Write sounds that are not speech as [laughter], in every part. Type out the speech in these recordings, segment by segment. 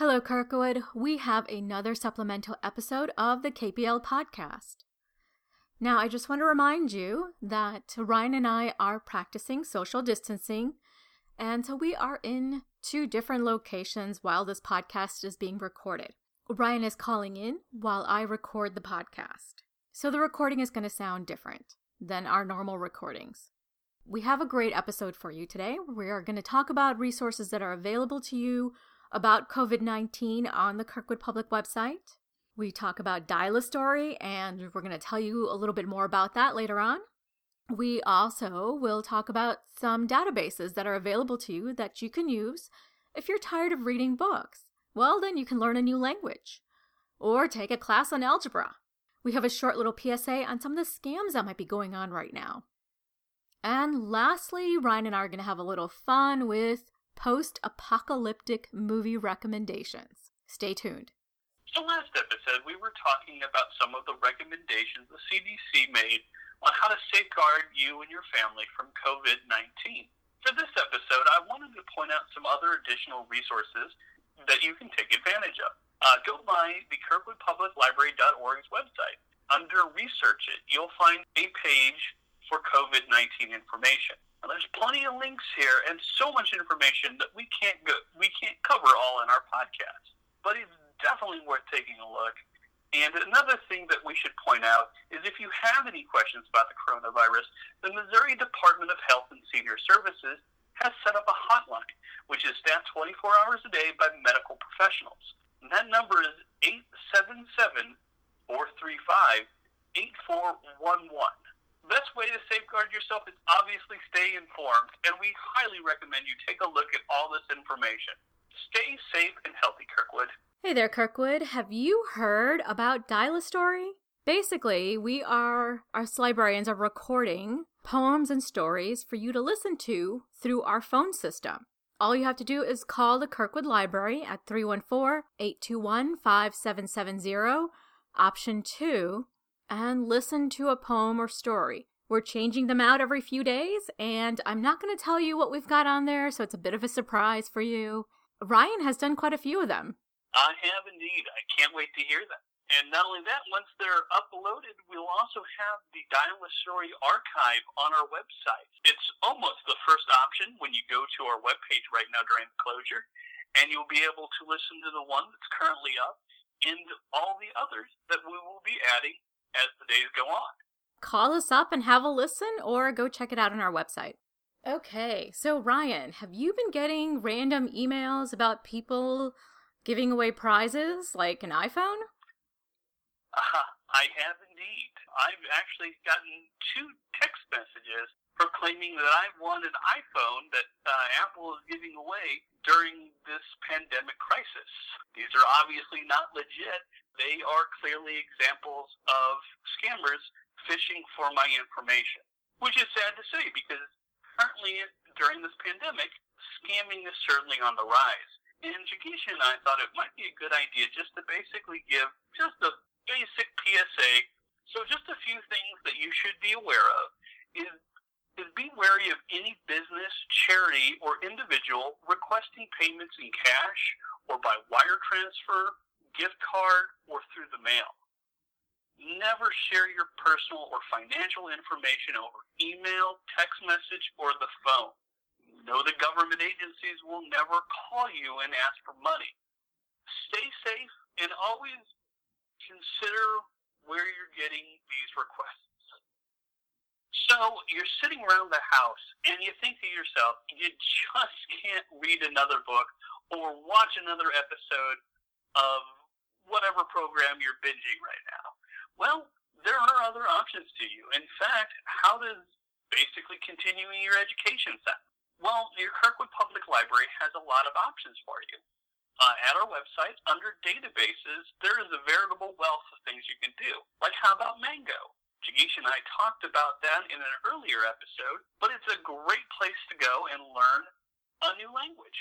Hello, Kirkwood. We have another supplemental episode of the KPL podcast. Now, I just want to remind you that Ryan and I are practicing social distancing, and so we are in two different locations while this podcast is being recorded. Ryan is calling in while I record the podcast. So the recording is going to sound different than our normal recordings. We have a great episode for you today. We are going to talk about resources that are available to you about COVID 19 on the Kirkwood Public website. We talk about Dial a Story, and we're going to tell you a little bit more about that later on. We also will talk about some databases that are available to you that you can use if you're tired of reading books. Well, then you can learn a new language or take a class on algebra. We have a short little PSA on some of the scams that might be going on right now. And lastly, Ryan and I are going to have a little fun with post apocalyptic movie recommendations. Stay tuned. So, last episode, we were talking about some of the recommendations the CDC made on how to safeguard you and your family from COVID 19. For this episode, I wanted to point out some other additional resources that you can take advantage of. Uh, go by the KirkwoodPublicLibrary.org's website. Under Research It, you'll find a page for COVID 19 information. There's plenty of links here and so much information that we can't go, we can't cover all in our podcast. But it's definitely worth taking a look. And another thing that we should point out is if you have any questions about the coronavirus, the Missouri Department of Health and Senior Services has set up a hotline, which is staffed 24 hours a day by medical professionals. And that number is 877 435 8411 best way to safeguard yourself is obviously stay informed, and we highly recommend you take a look at all this information. Stay safe and healthy, Kirkwood. Hey there, Kirkwood. Have you heard about Dial a Story? Basically, we are, us librarians are recording poems and stories for you to listen to through our phone system. All you have to do is call the Kirkwood Library at 314 821 5770, option 2, and listen to a poem or story. We're changing them out every few days, and I'm not going to tell you what we've got on there, so it's a bit of a surprise for you. Ryan has done quite a few of them. I have indeed. I can't wait to hear them. And not only that, once they're uploaded, we'll also have the Dial a Story archive on our website. It's almost the first option when you go to our webpage right now during the closure, and you'll be able to listen to the one that's currently up and all the others that we will be adding as the days go on. Call us up and have a listen or go check it out on our website. Okay, so Ryan, have you been getting random emails about people giving away prizes like an iPhone? Uh, [laughs] I have indeed. I've actually gotten two text messages proclaiming that I won an iPhone that uh, Apple is giving away during this pandemic crisis. These are obviously not legit. They are clearly examples of scammers fishing for my information, which is sad to say because currently during this pandemic, scamming is certainly on the rise. And Jigisha and I thought it might be a good idea just to basically give just a basic PSA. So just a few things that you should be aware of is is be wary of any business, charity, or individual requesting payments in cash or by wire transfer, gift card, or through the mail. Never share your personal or financial information over email, text message, or the phone. Know the government agencies will never call you and ask for money. Stay safe and always consider where you're getting these requests. So you're sitting around the house and you think to yourself, you just can't read another book or watch another episode of whatever program you're binging right now. Well, there are other options to you. In fact, how does basically continuing your education sound? Well, your Kirkwood Public Library has a lot of options for you. Uh, at our website, under databases, there is a veritable wealth of things you can do. Like, how about Mango? Jagish and I talked about that in an earlier episode, but it's a great place to go and learn a new language.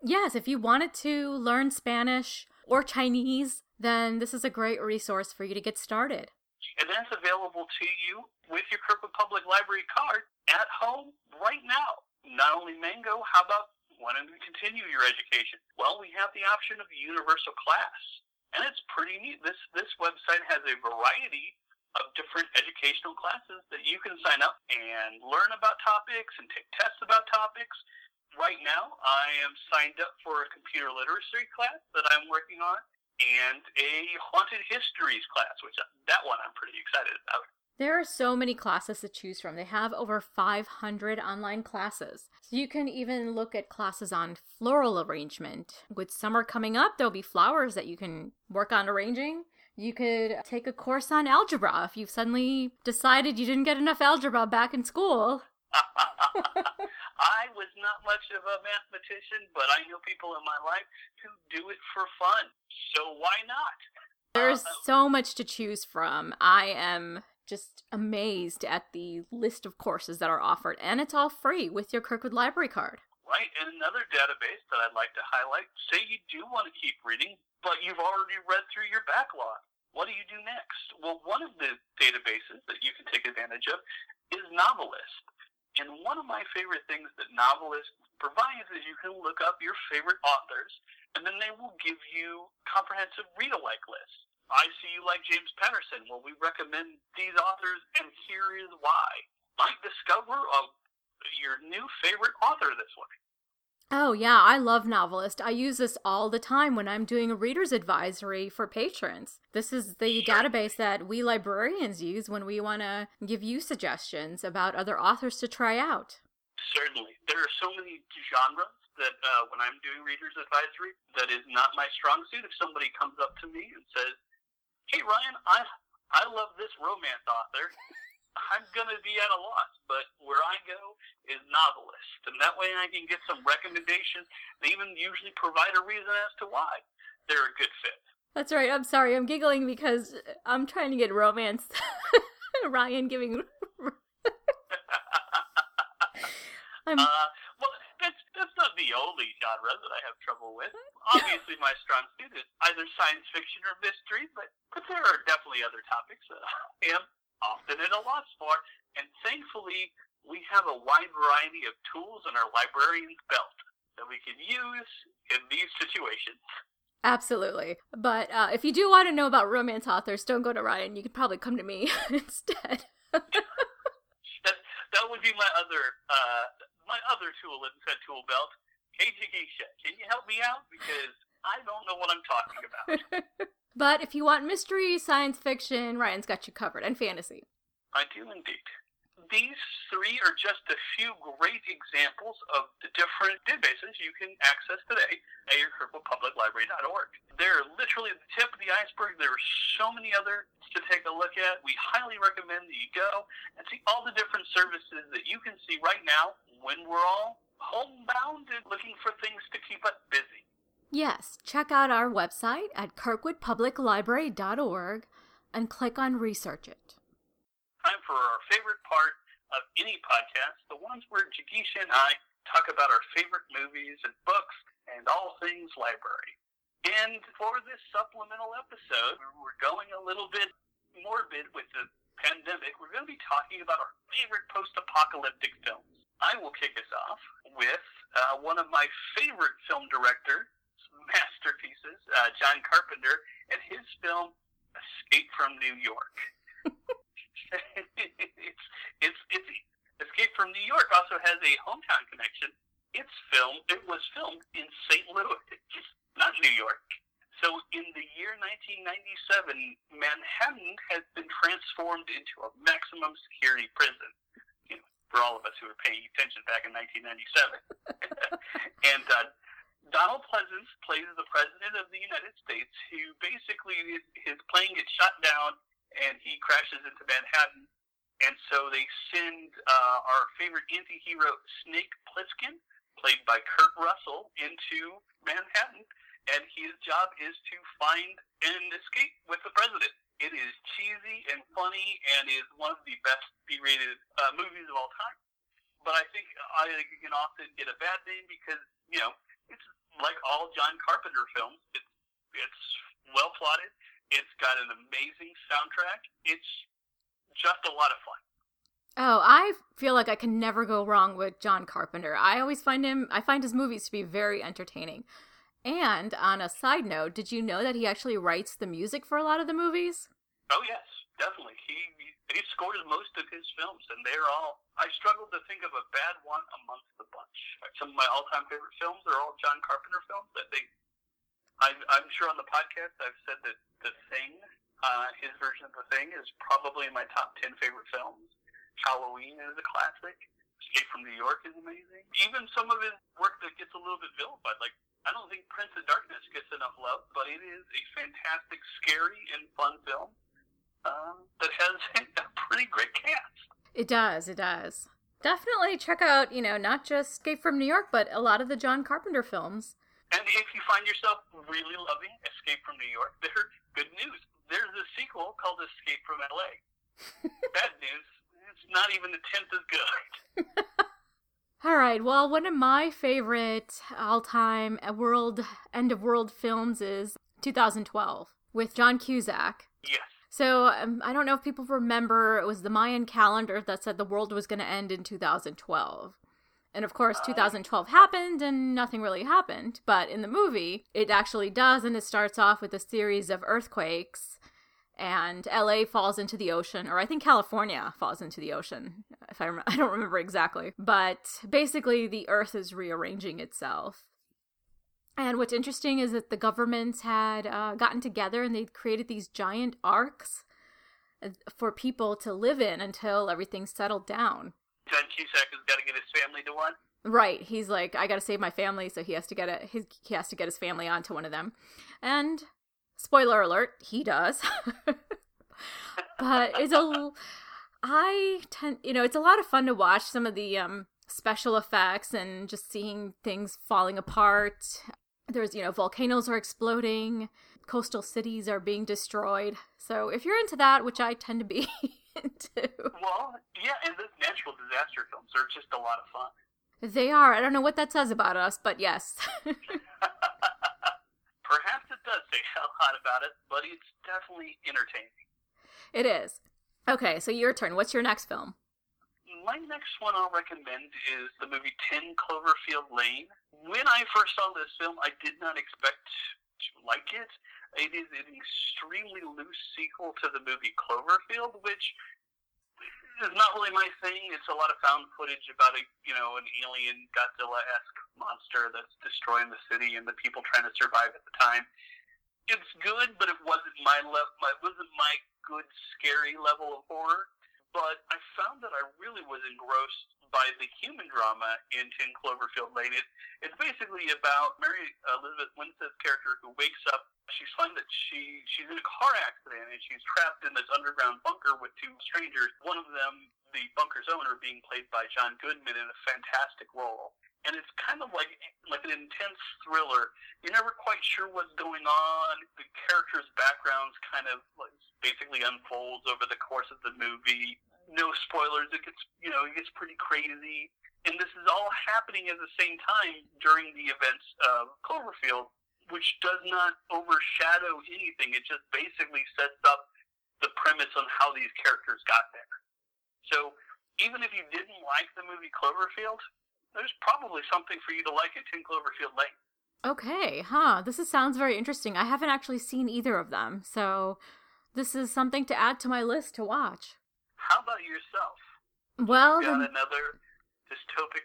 Yes, if you wanted to learn Spanish or Chinese, then this is a great resource for you to get started. And that's available to you with your Kirkwood Public Library card at home right now. Not only Mango, how about wanting to continue your education? Well, we have the option of universal class, and it's pretty neat. This this website has a variety of different educational classes that you can sign up and learn about topics and take tests about topics. Right now, I am signed up for a computer literacy class that I'm working on and a haunted histories class, which that one I'm pretty excited about. There are so many classes to choose from. They have over 500 online classes. So you can even look at classes on floral arrangement. With summer coming up, there'll be flowers that you can work on arranging. You could take a course on algebra if you've suddenly decided you didn't get enough algebra back in school. [laughs] I was not much of a mathematician, but I know people in my life who do it for fun. So why not? There's uh, so much to choose from. I am just amazed at the list of courses that are offered, and it's all free with your Kirkwood Library card. Right, and another database that I'd like to highlight say you do want to keep reading, but you've already read through your backlog. What do you do next? Well, one of the databases that you can take advantage of is Novelist. And one of my favorite things that Novelist provides is you can look up your favorite authors, and then they will give you comprehensive read-alike lists. I see you like James Patterson. Well, we recommend these authors, and here is why. Might discover a, your new favorite author this week. Oh, yeah, I love Novelist. I use this all the time when I'm doing a reader's advisory for patrons. This is the database that we librarians use when we want to give you suggestions about other authors to try out. Certainly. There are so many genres that uh, when I'm doing reader's advisory, that is not my strong suit. If somebody comes up to me and says, hey Ryan, I I love this romance author. I'm gonna be at a loss, but where I go is novelist, and that way I can get some recommendations. They even usually provide a reason as to why they're a good fit. That's right. I'm sorry. I'm giggling because I'm trying to get romance. [laughs] Ryan giving. [laughs] I'm... Uh, well, that's that's not the only genre that I have trouble with. [laughs] Obviously, my strong suit is either science fiction or mystery, but but there are definitely other topics that I am often at a loss for. And thankfully, we have a wide variety of tools in our librarian's belt that we can use in these situations. Absolutely. But uh, if you do want to know about romance authors, don't go to Ryan. You could probably come to me [laughs] instead. [laughs] that, that would be my other uh, my other tool in said tool belt. Hey, Jigisha, can you help me out? Because I don't know what I'm talking about. [laughs] but if you want mystery, science fiction, Ryan's got you covered, and fantasy. I do indeed. These three are just a few great examples of the different databases you can access today at your. They're literally the tip of the iceberg. There are so many others to take a look at. We highly recommend that you go and see all the different services that you can see right now when we're all homebound and looking for things to keep us busy. Yes, check out our website at kirkwoodpubliclibrary.org and click on Research It. Time for our favorite part of any podcast, the ones where Jigisha and I talk about our favorite movies and books and all things library. And for this supplemental episode, we're going a little bit morbid with the pandemic. We're going to be talking about our favorite post apocalyptic films. I will kick us off with uh, one of my favorite film director masterpieces, uh, John Carpenter, and his film Escape from New York. [laughs] it's, it's, it's Escape from New York also has a hometown connection. It's film. It was filmed in St. Louis, [laughs] not New York. So in the year 1997, Manhattan has been transformed into a maximum security prison for all of us who were paying attention back in 1997. [laughs] and uh, Donald Pleasence plays the President of the United States, who basically his, his plane gets shot down and he crashes into Manhattan. And so they send uh, our favorite anti-hero Snake Plissken, played by Kurt Russell, into Manhattan, and his job is to find and escape with the president. It is cheesy and funny and is one of the best B-rated uh, movies of all time. But I think I can often get a bad name because you know it's like all John Carpenter films. It's it's well plotted. It's got an amazing soundtrack. It's just a lot of fun. Oh, I feel like I can never go wrong with John Carpenter. I always find him, I find his movies to be very entertaining. And on a side note, did you know that he actually writes the music for a lot of the movies? Oh, yes, definitely. He he scores most of his films, and they're all. I struggle to think of a bad one amongst the bunch. Some of my all-time favorite films are all John Carpenter films. I think. I'm, I'm sure on the podcast I've said that The Thing, uh, his version of The Thing, is probably in my top ten favorite films. Halloween is a classic. Escape from New York is amazing. Even some of his work that gets a little bit vilified, like I don't think Prince of Darkness gets enough love, but it is a fantastic, scary, and fun film um, that has [laughs] a pretty great cast. It does. It does. Definitely check out, you know, not just Escape from New York, but a lot of the John Carpenter films. And if you find yourself really loving Escape from New York, [laughs] there's good news. There's a sequel called Escape from LA. [laughs] Bad news, it's not even a tenth as good. All right. Well, one of my favorite all-time world end of world films is 2012 with John Cusack. Yes. So um, I don't know if people remember, it was the Mayan calendar that said the world was going to end in 2012. And of course, 2012 happened and nothing really happened. But in the movie, it actually does. And it starts off with a series of earthquakes. And LA falls into the ocean, or I think California falls into the ocean, if I, rem- [laughs] I don't remember exactly. But basically, the earth is rearranging itself. And what's interesting is that the governments had uh, gotten together and they created these giant arks uh, for people to live in until everything settled down. John Cusack has got to get his family to one. Right. He's like, I got to save my family, so he has to get a his he has to get his family onto one of them. And spoiler alert, he does. [laughs] but it's a I tend, you know, it's a lot of fun to watch some of the um special effects and just seeing things falling apart there's you know volcanoes are exploding coastal cities are being destroyed. So if you're into that which i tend to be [laughs] into well yeah and those natural disaster films are just a lot of fun. they are. I don't know what that says about us but yes. [laughs] Perhaps it does say a lot about it but it's definitely entertaining. It is. Okay so your turn. What's your next film? My next one I'll recommend is the movie 10 Cloverfield Lane. When I first saw this film, I did not expect to like it. It is an extremely loose sequel to the movie Cloverfield, which is not really my thing. It's a lot of found footage about a you know an alien Godzilla esque monster that's destroying the city and the people trying to survive at the time. It's good, but it wasn't my level. It wasn't my good scary level of horror but I found that I really was engrossed by the human drama in 10 Cloverfield Lane. It, it's basically about Mary uh, Elizabeth Winstead's character who wakes up. She's finding that she she's in a car accident and she's trapped in this underground bunker with two strangers. One of them, the bunker's owner, being played by John Goodman in a fantastic role and it's kind of like like an intense thriller. You're never quite sure what's going on. The characters' backgrounds kind of like basically unfolds over the course of the movie. No spoilers. It gets you know it gets pretty crazy, and this is all happening at the same time during the events of Cloverfield, which does not overshadow anything. It just basically sets up the premise on how these characters got there. So even if you didn't like the movie Cloverfield, there's probably something for you to like at 10 Cloverfield Lane. Okay, huh. This is, sounds very interesting. I haven't actually seen either of them, so this is something to add to my list to watch. How about yourself? Well, you got then... another dystopic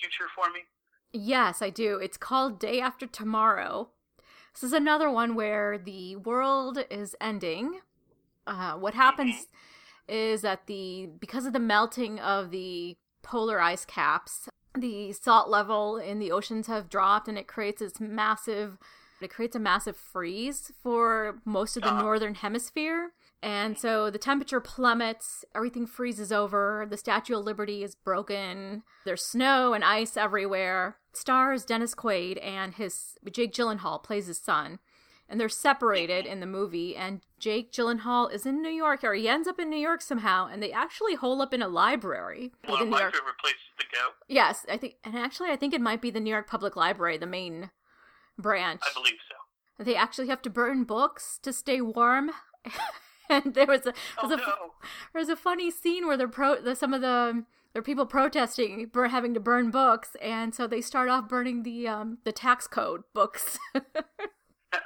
future for me? Yes, I do. It's called Day After Tomorrow. This is another one where the world is ending. Uh, what happens mm-hmm. is that the because of the melting of the polar ice caps, the salt level in the oceans have dropped and it creates this massive it creates a massive freeze for most of the uh-huh. northern hemisphere and so the temperature plummets everything freezes over the statue of liberty is broken there's snow and ice everywhere. Stars dennis quaid and his jake gyllenhaal plays his son and they're separated in the movie and jake gyllenhaal is in new york or he ends up in new york somehow and they actually hole up in a library. One of my york... favorite places to go. Yes i think and actually i think it might be the new york public library the main branch. I believe so. They actually have to burn books to stay warm [laughs] and [laughs] there was a, oh, was a no. there was a funny scene where they're pro the, some of the there are people protesting bur- having to burn books, and so they start off burning the um the tax code books. [laughs] I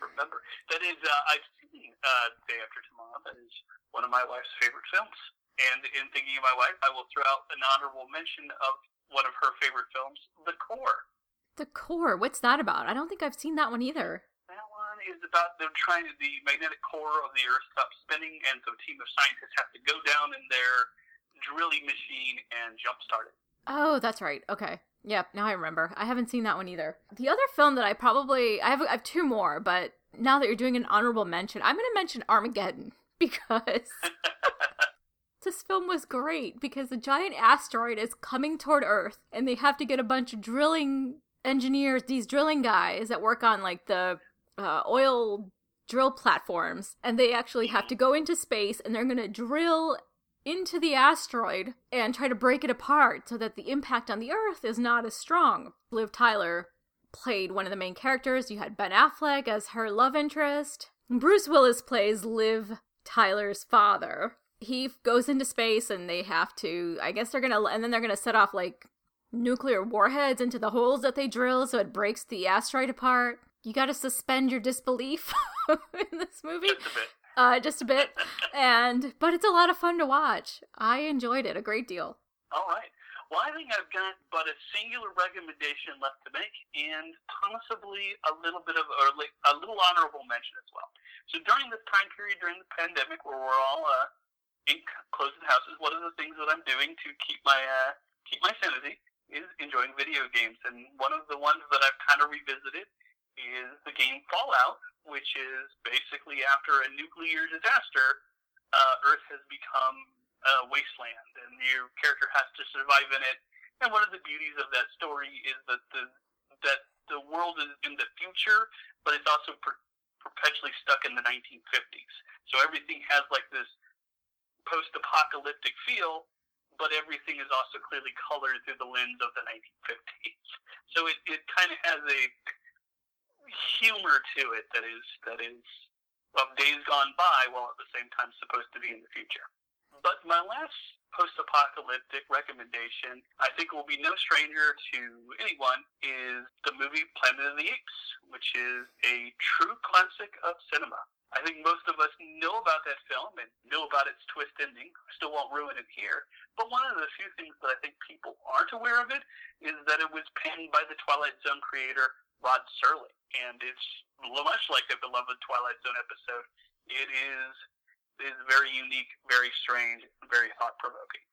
remember. That is, uh, I've seen uh, Day After Tomorrow. That is one of my wife's favorite films. And in thinking of my wife, I will throw out an honorable mention of one of her favorite films, The Core. the core, what's that about? I don't think I've seen that one either. Is about them trying to, the magnetic core of the Earth stop spinning, and so a team of scientists have to go down in their drilling machine and jumpstart it. Oh, that's right. Okay. Yep, now I remember. I haven't seen that one either. The other film that I probably I have I have two more, but now that you're doing an honorable mention, I'm going to mention Armageddon [laughs] because [laughs] this film was great because a giant asteroid is coming toward Earth and they have to get a bunch of drilling engineers, these drilling guys that work on like the uh, oil drill platforms, and they actually have to go into space and they're going to drill into the asteroid and try to break it apart so that the impact on the Earth is not as strong. Liv Tyler played one of the main characters. You had Ben Affleck as her love interest. Bruce Willis plays Liv Tyler's father. He goes into space and they have to, I guess they're gonna, and then they're gonna set off like nuclear warheads into the holes that they drill so it breaks the asteroid apart. You gotta suspend your disbelief [laughs] in this movie Just a bit. uh, just a bit, and but it's a lot of fun to watch. I enjoyed it a great deal. All right. Well, I think I've got but a singular recommendation left to make, and possibly a little bit of or like a little honorable mention as well. So during this time period, during the pandemic, where we're all uh, in closed houses, one of the things that I'm doing to keep my uh, keep my sanity is enjoying video games, and one of the ones that I've kind of revisited is the game Fallout, which is basically after a nuclear disaster, uh, Earth has become a wasteland, and your character has to survive in it. And one of the beauties of that story is that the that the world is in the future, but it's also per- perpetually stuck in the 1950s. So everything has like this post-apocalyptic feel, but everything is also clearly colored through the lens of the 1950s. [laughs] So it, it kind of has a humor to it that is that is of days gone by, while at the same time supposed to be in the future. But my last post-apocalyptic recommendation, I think will be no stranger to anyone, is the movie Planet of the Apes, which is a true classic of cinema. I think most of us know about that film and know about its twist ending. I still won't ruin it here. But one of the few things that I think people aren't aware of it is that it was penned by the Twilight Zone creator Rod Serling, and it's much like a beloved Twilight Zone episode. It is is very unique, very strange, very thought provoking.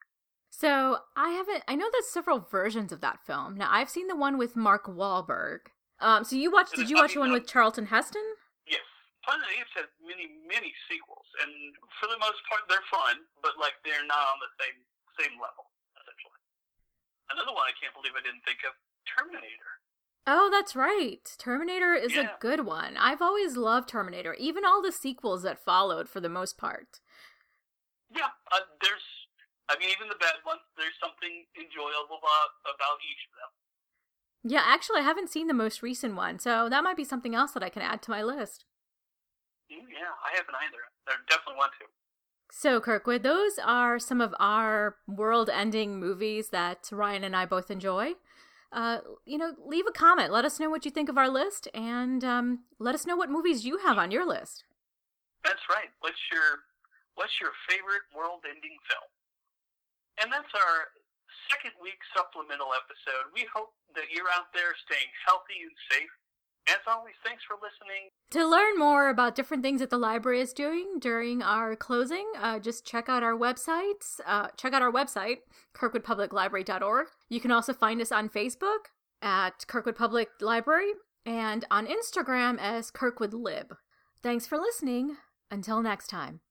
So I haven't. I know there's several versions of that film. Now I've seen the one with Mark Wahlberg. Um, so you watched? Did you watch the one with Charlton Heston? Yes, Planet of the Apes has many, many sequels, and for the most part, they're fun, but like they're not on the same same level. Essentially, another one I can't believe I didn't think of: Terminator. Oh, that's right. Terminator is Yeah. a good one. I've always loved Terminator, even all the sequels that followed for the most part. Yeah, uh, there's. I mean, even the bad ones. There's something enjoyable about about each of them. Yeah, actually, I haven't seen the most recent one, so that might be something else that I can add to my list. Mm, yeah, I haven't either. I definitely want to. So, Kirkwood, those are some of our world ending movies that Ryan and I both enjoy. Uh, you know, leave a comment. Let us know what you think of our list, and um, let us know what movies you have on your list. That's right. What's your What's your favorite world-ending film? And that's our second week supplemental episode. We hope that you're out there staying healthy and safe. As always, thanks for listening. To learn more about different things that the library is doing during our closing, uh, just check out our websites. Uh, check out our website, kirkwoodpubliclibrary.org. You can also find us on Facebook at Kirkwood Public Library and on Instagram as Kirkwood Lib. Thanks for listening. Until next time.